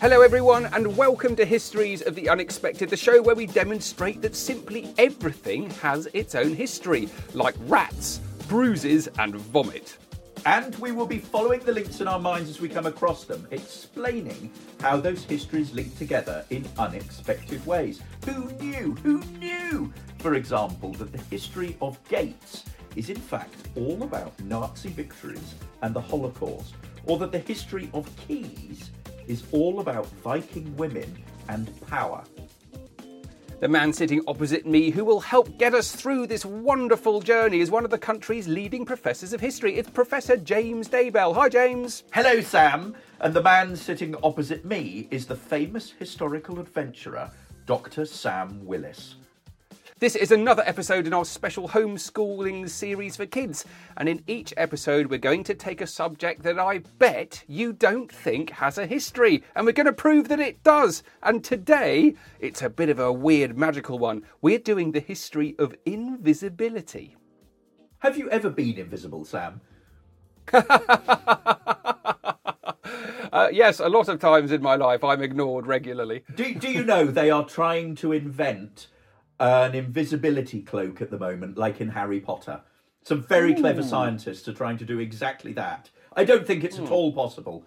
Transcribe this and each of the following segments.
Hello, everyone, and welcome to Histories of the Unexpected, the show where we demonstrate that simply everything has its own history, like rats, bruises, and vomit. And we will be following the links in our minds as we come across them, explaining how those histories link together in unexpected ways. Who knew? Who knew? For example, that the history of gates is in fact all about Nazi victories and the Holocaust, or that the history of keys is all about Viking women and power. The man sitting opposite me who will help get us through this wonderful journey is one of the country's leading professors of history. It's Professor James Daybell. Hi, James. Hello, Sam. And the man sitting opposite me is the famous historical adventurer, Dr. Sam Willis. This is another episode in our special homeschooling series for kids. And in each episode, we're going to take a subject that I bet you don't think has a history. And we're going to prove that it does. And today, it's a bit of a weird magical one. We're doing the history of invisibility. Have you ever been invisible, Sam? Uh, yes, a lot of times in my life, I'm ignored regularly. Do, do you know they are trying to invent an invisibility cloak at the moment, like in Harry Potter? Some very clever scientists are trying to do exactly that. I don't think it's at all possible.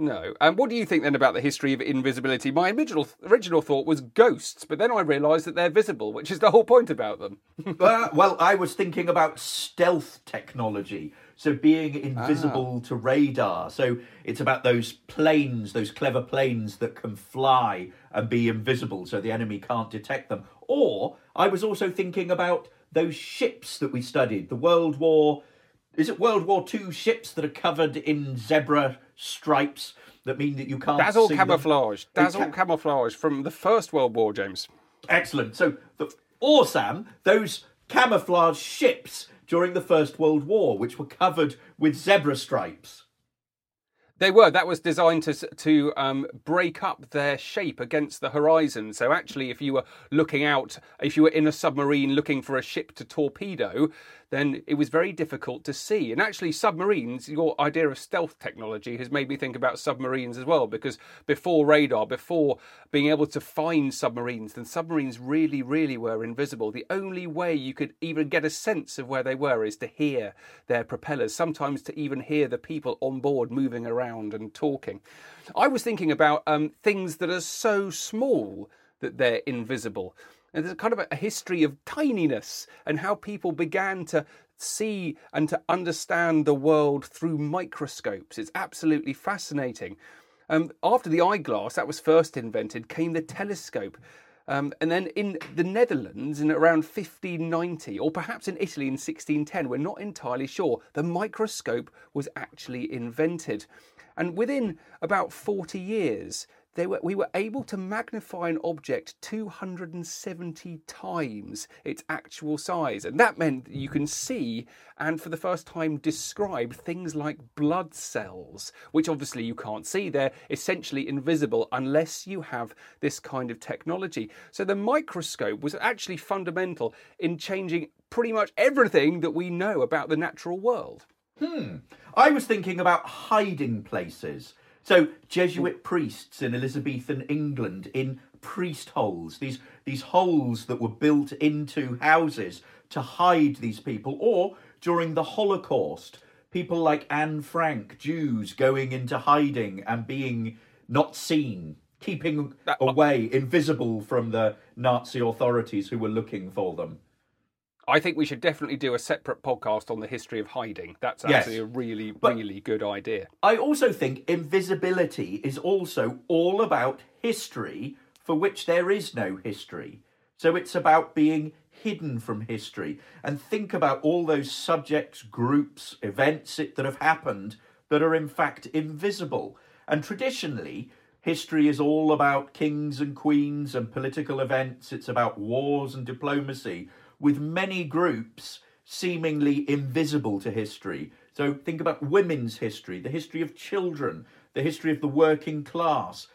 No. And what do you think then about the history of invisibility? My original original thought was ghosts, but then I realised that they're visible, which is the whole point about them. Uh, well, I was thinking about stealth technology. So being invisible to radar. So it's about those planes, those clever planes that can fly and be invisible so the enemy can't detect them. Or I was also thinking about those ships that we studied, the World War. Is it World War II ships that are covered in zebra stripes that mean that you can't That's all see them? camouflage. They That's all ca- camouflage from the First World War, James. Excellent. So, the, or Sam, those camouflage ships during the First World War, which were covered with zebra stripes. They were. That was designed to to um, break up their shape against the horizon. So actually, if you were looking out, if you were in a submarine looking for a ship to torpedo, then it was very difficult to see. And actually, submarines, your idea of stealth technology has made me think about submarines as well. Because before radar, before being able to find submarines, then submarines really, really were invisible. The only way you could even get a sense of where they were is to hear their propellers. Sometimes to even hear the people on board moving around and talking. I was thinking about um, things that are so small that they're invisible. And there's kind of a history of tininess and how people began to see and to understand the world through microscopes. It's absolutely fascinating. Um, after the eyeglass, that was first invented, came the telescope. Um, and then in the Netherlands, in around 1590, or perhaps in Italy in 1610, we're not entirely sure, the microscope was actually invented. And within about 40 years, were, we were able to magnify an object 270 times its actual size. And that meant that you can see and for the first time describe things like blood cells, which obviously you can't see. They're essentially invisible unless you have this kind of technology. So the microscope was actually fundamental in changing pretty much everything that we know about the natural world. Hmm. I was thinking about hiding places. So, Jesuit priests in Elizabethan England, in priest holes, these these holes that were built into houses to hide these people, or during the Holocaust, people like Anne Frank, Jews going into hiding and being not seen, keeping uh, away, invisible from the Nazi authorities who were looking for them. I think we should definitely do a separate podcast on the history of hiding. That's Yes. actually a really, But- really good idea. I also think invisibility is also all about history for which there is no history. So it's about being hidden from history. And think about all those subjects, groups, events that have happened that are in fact invisible. And traditionally, history is all about kings and queens and political events, it's about wars and diplomacy, with many groups seemingly invisible to history. So think about women's history, the history of children, the history of the working class,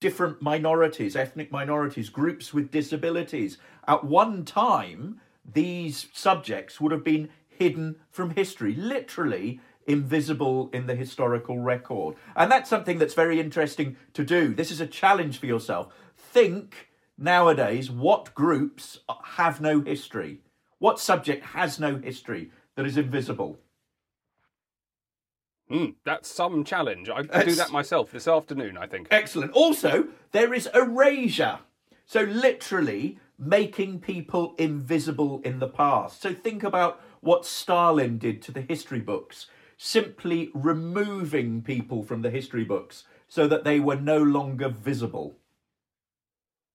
different minorities, ethnic minorities, groups with disabilities. At one time, these subjects would have been hidden from history, literally invisible in the historical record. And that's something that's very interesting to do. This is a challenge for yourself. Think nowadays what groups have no history? What subject has no history that is invisible? Mm, that's some challenge. I could do that myself this afternoon, I think. Excellent. Also, there is erasure. So, literally making people invisible in the past. So, think about what Stalin did to the history books, simply removing people from the history books so that they were no longer visible.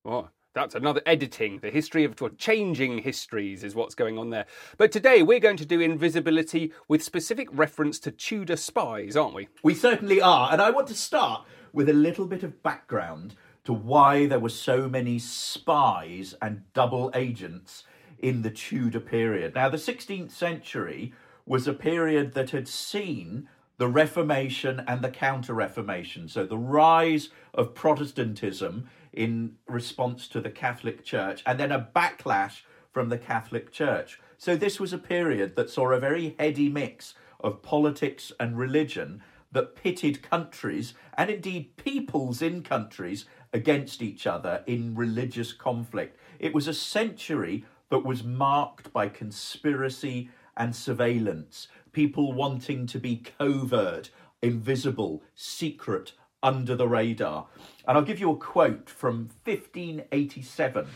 Oh, that's another editing. The history of changing histories is what's going on there. But today we're going to do invisibility with specific reference to Tudor spies, aren't we? We certainly are. And I want to start with a little bit of background to why there were so many spies and double agents in the Tudor period. Now, the 16th century was a period that had seen the Reformation and the Counter Reformation. So, the rise of Protestantism in response to the Catholic Church, and then a backlash from the Catholic Church. So, this was a period that saw a very heady mix of politics and religion that pitted countries and indeed peoples in countries against each other in religious conflict. It was a century that was marked by conspiracy and surveillance, people wanting to be covert, invisible, secret, under the radar. And I'll give you a quote from 1587.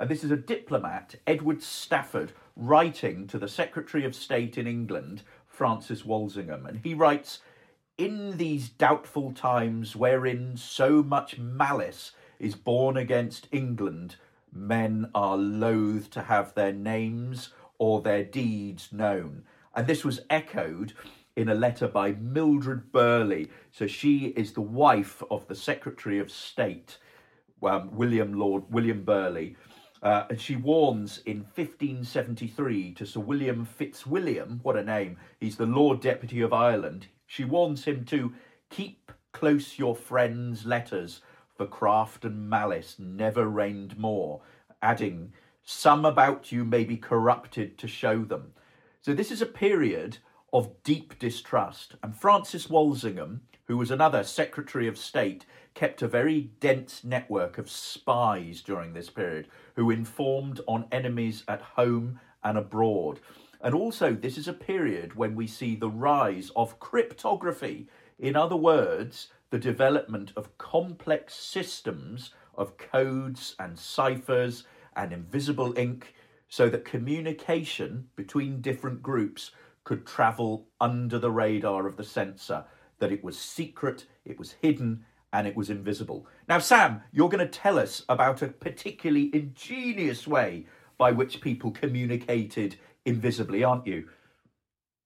And this is a diplomat, Edward Stafford, writing to the Secretary of State in England, Francis Walsingham. And he writes, in these doubtful times wherein so much malice is born against England, men are loath to have their names or their deeds known. And this was echoed in a letter by Mildred Burghley. So she is the wife of the Secretary of State, um, William Lord William Burghley. Uh, and she warns in 1573 to Sir William Fitzwilliam, what a name, he's the Lord Deputy of Ireland. She warns him to keep close your friends' letters, for craft and malice never reigned more, adding, Some about you may be corrupted to show them. So this is a period of deep distrust. And Francis Walsingham, who was another Secretary of State, kept a very dense network of spies during this period who informed on enemies at home and abroad. And also, this is a period when we see the rise of cryptography. In other words, the development of complex systems of codes and ciphers and invisible ink so that communication between different groups could travel under the radar of the censor, that it was secret, it was hidden, and it was invisible. Now, Sam, you're going to tell us about a particularly ingenious way by which people communicated invisibly, aren't you?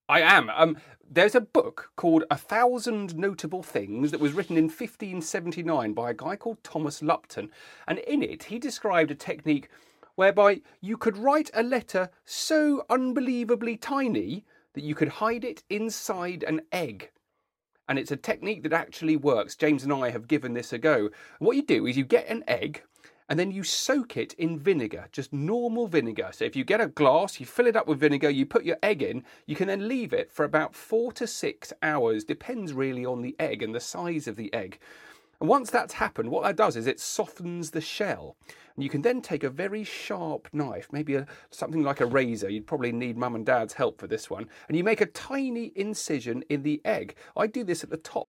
I am. Um, there's a book called A Thousand Notable Things that was written in 1579 by a guy called Thomas Lupton. And in it, he described a technique whereby you could write a letter so unbelievably tiny that you could hide it inside an egg. And it's a technique that actually works. James and I have given this a go. What you do is you get an egg and then you soak it in vinegar, just normal vinegar. So if you get a glass, you fill it up with vinegar, you put your egg in, you can then leave it for about four to six hours, depends really on the egg and the size of the egg. And once that's happened, what that does is it softens the shell. And you can then take a very sharp knife, maybe a, something like a razor. You'd probably need mum and dad's help for this one. And you make a tiny incision in the egg. I do this at the top.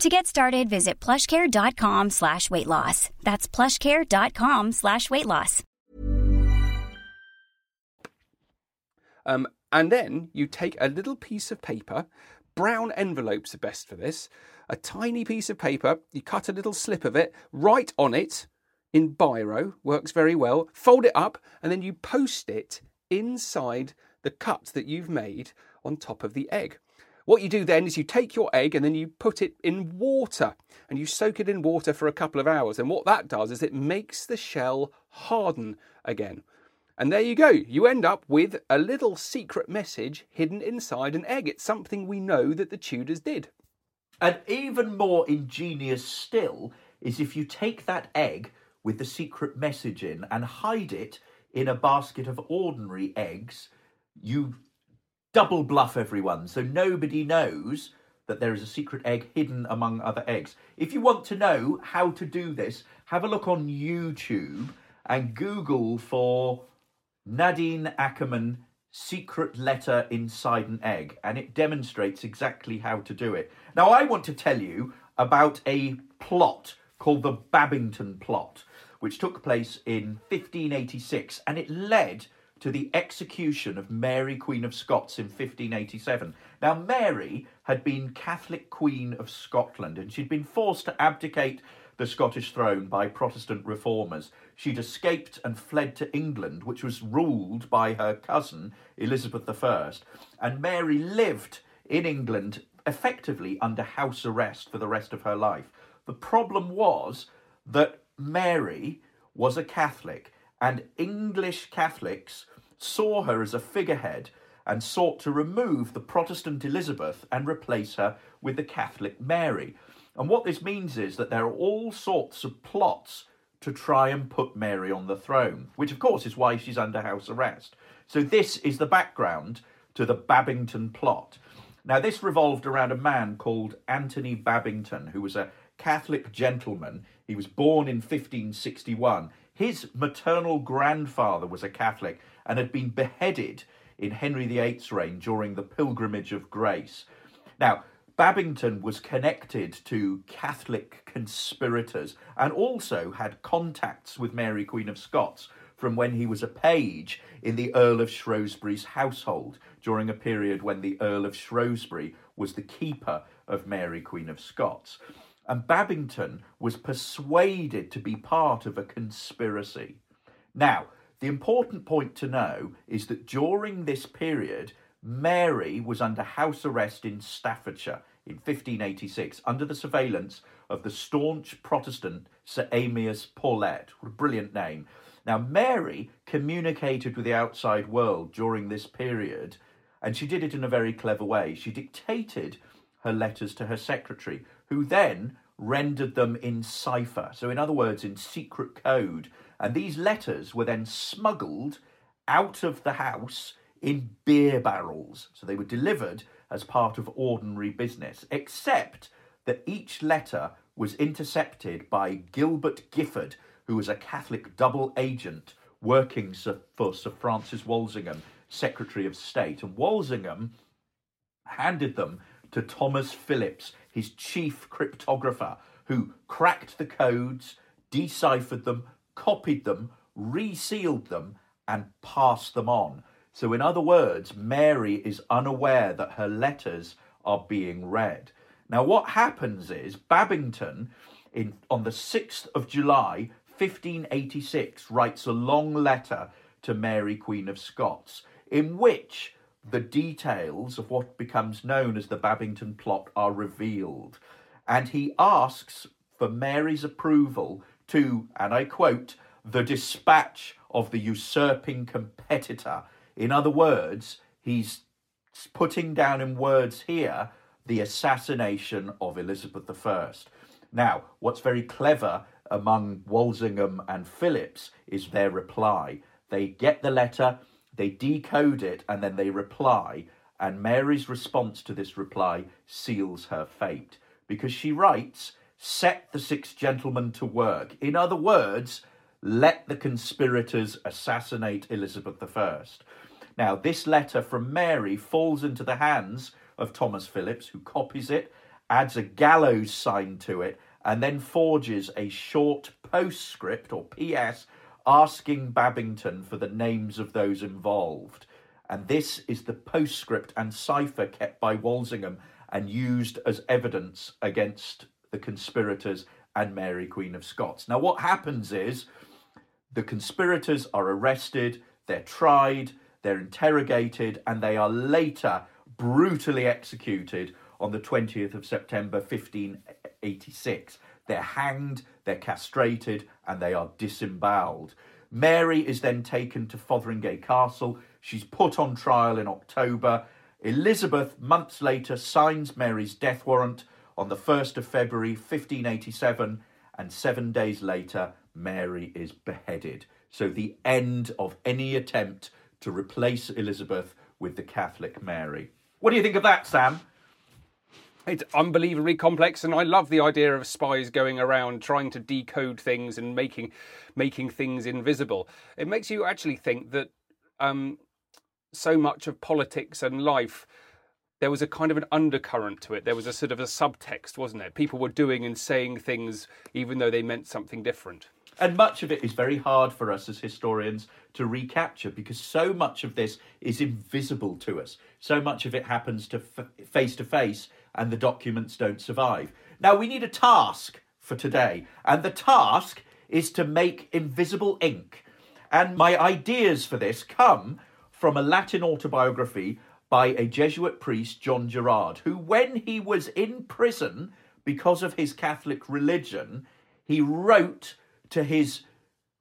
To get started, visit plushcare.com slash weight loss. That's plushcare.com slash weight loss. Um, and then you take a little piece of paper, brown envelopes are best for this, a tiny piece of paper, you cut a little slip of it, write on it in biro, works very well, fold it up, and then you post it inside the cut that you've made on top of the egg. What you do then is you take your egg and then you put it in water and you soak it in water for a couple of hours. And what that does is it makes the shell harden again. And there you go. You end up with a little secret message hidden inside an egg. It's something we know that the Tudors did. And even more ingenious still is if you take that egg with the secret message in and hide it in a basket of ordinary eggs, you double bluff everyone so nobody knows that there is a secret egg hidden among other eggs. If you want to know how to do this, have a look on YouTube and Google for Nadine Akkerman secret letter inside an egg, and it demonstrates exactly how to do it. Now, I want to tell you about a plot called the Babington Plot, which took place in 1586, and it led to the execution of Mary, Queen of Scots in 1587. Now, Mary had been Catholic Queen of Scotland and she'd been forced to abdicate the Scottish throne by Protestant reformers. She'd escaped and fled to England, which was ruled by her cousin, Elizabeth I. And Mary lived in England effectively under house arrest for the rest of her life. The problem was that Mary was a Catholic and English Catholics saw her as a figurehead and sought to remove the Protestant Elizabeth and replace her with the Catholic Mary. And what this means is that there are all sorts of plots to try and put Mary on the throne, which of course is why she's under house arrest. So this is the background to the Babington plot. Now, this revolved around a man called Anthony Babington, who was a Catholic gentleman. He was born in 1561. His maternal grandfather was a Catholic and had been beheaded in Henry VIII's reign during the Pilgrimage of Grace. Now, Babington was connected to Catholic conspirators and also had contacts with Mary, Queen of Scots, from when he was a page in the Earl of Shrewsbury's household during a period when the Earl of Shrewsbury was the keeper of Mary, Queen of Scots and Babington was persuaded to be part of a conspiracy. Now, the important point to know is that during this period, Mary was under house arrest in Staffordshire in 1586 under the surveillance of the staunch Protestant Sir Amias Paulet. What a brilliant name. Now, Mary communicated with the outside world during this period, and she did it in a very clever way. She dictated her letters to her secretary, who then rendered them in cipher. So, in other words, in secret code. And these letters were then smuggled out of the house in beer barrels. So, they were delivered as part of ordinary business, except that each letter was intercepted by Gilbert Gifford, who was a Catholic double agent working for Sir Francis Walsingham, Secretary of State. And Walsingham handed them to Thomas Phelippes, his chief cryptographer, who cracked the codes, deciphered them, copied them, resealed them, and passed them on. So, in other words, Mary is unaware that her letters are being read. Now, what happens is Babington, in, on the 6th of July, 1586, writes a long letter to Mary, Queen of Scots, in which the details of what becomes known as the Babington plot are revealed. And he asks for Mary's approval to, and I quote, the dispatch of the usurping competitor. In other words, he's putting down in words here the assassination of Elizabeth I. Now, what's very clever among Walsingham and Phelippes is their reply. They get the letter, they decode it, and then they reply. And Mary's response to this reply seals her fate because she writes, Set the six gentlemen to work. In other words, let the conspirators assassinate Elizabeth I. Now, this letter from Mary falls into the hands of Thomas Phelippes, who copies it, adds a gallows sign to it, and then forges a short postscript or PS asking Babington for the names of those involved. And this is the postscript and cipher kept by Walsingham and used as evidence against the conspirators and Mary, Queen of Scots. Now, what happens is the conspirators are arrested, they're tried, they're interrogated, and they are later brutally executed on the 20th of September 1586. They're hanged, they're castrated, and they are disemboweled. Mary is then taken to Fotheringhay Castle. She's put on trial in October. Elizabeth, months later, signs Mary's death warrant on the 1st of February 1587, and seven days later, Mary is beheaded. So, the end of any attempt to replace Elizabeth with the Catholic Mary. What do you think of that, Sam? It's unbelievably complex, and I love the idea of spies going around trying to decode things and making making things invisible. It makes you actually think that um, so much of politics and life there was a kind of an undercurrent to it. There was a sort of a subtext, wasn't there People were doing and saying things even though they meant something different. And much of it is very hard for us as historians to recapture because so much of this is invisible to us. So much of it happens to face to face and the documents don't survive. Now, we need a task for today, and the task is to make invisible ink. And my ideas for this come from a Latin autobiography by a Jesuit priest, John Gerard, who, when he was in prison because of his Catholic religion, he wrote to his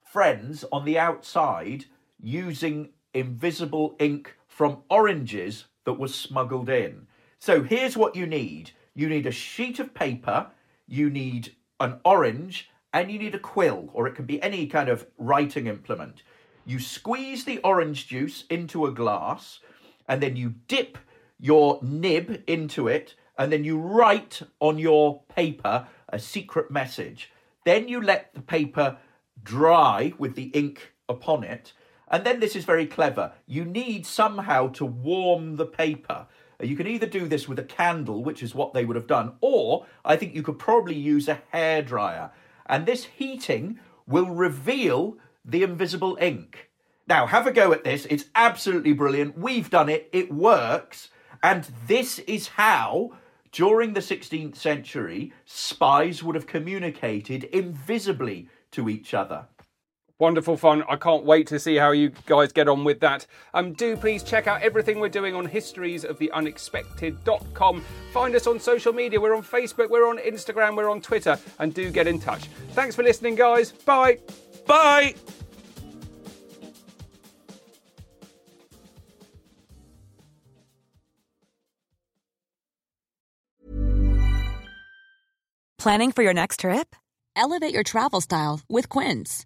friends on the outside using invisible ink from oranges that was smuggled in. So here's what you need you need a sheet of paper, you need an orange, and you need a quill, or it can be any kind of writing implement. You squeeze the orange juice into a glass, and then you dip your nib into it, and then you write on your paper a secret message. Then you let the paper dry with the ink upon it. And then this is very clever. You need somehow to warm the paper. You can either do this with a candle, which is what they would have done, or I think you could probably use a hairdryer. And this heating will reveal the invisible ink. Now, have a go at this. It's absolutely brilliant. We've done it, it works. And this is how, during the 16th century, spies would have communicated invisibly to each other. Wonderful fun. I can't wait to see how you guys get on with that. Um, do please check out everything we're doing on historiesoftheunexpected.com. Find us on social media. We're on Facebook, we're on Instagram, we're on Twitter, and do get in touch. Thanks for listening, guys. Bye. Bye. Planning for your next trip? Elevate your travel style with Quince.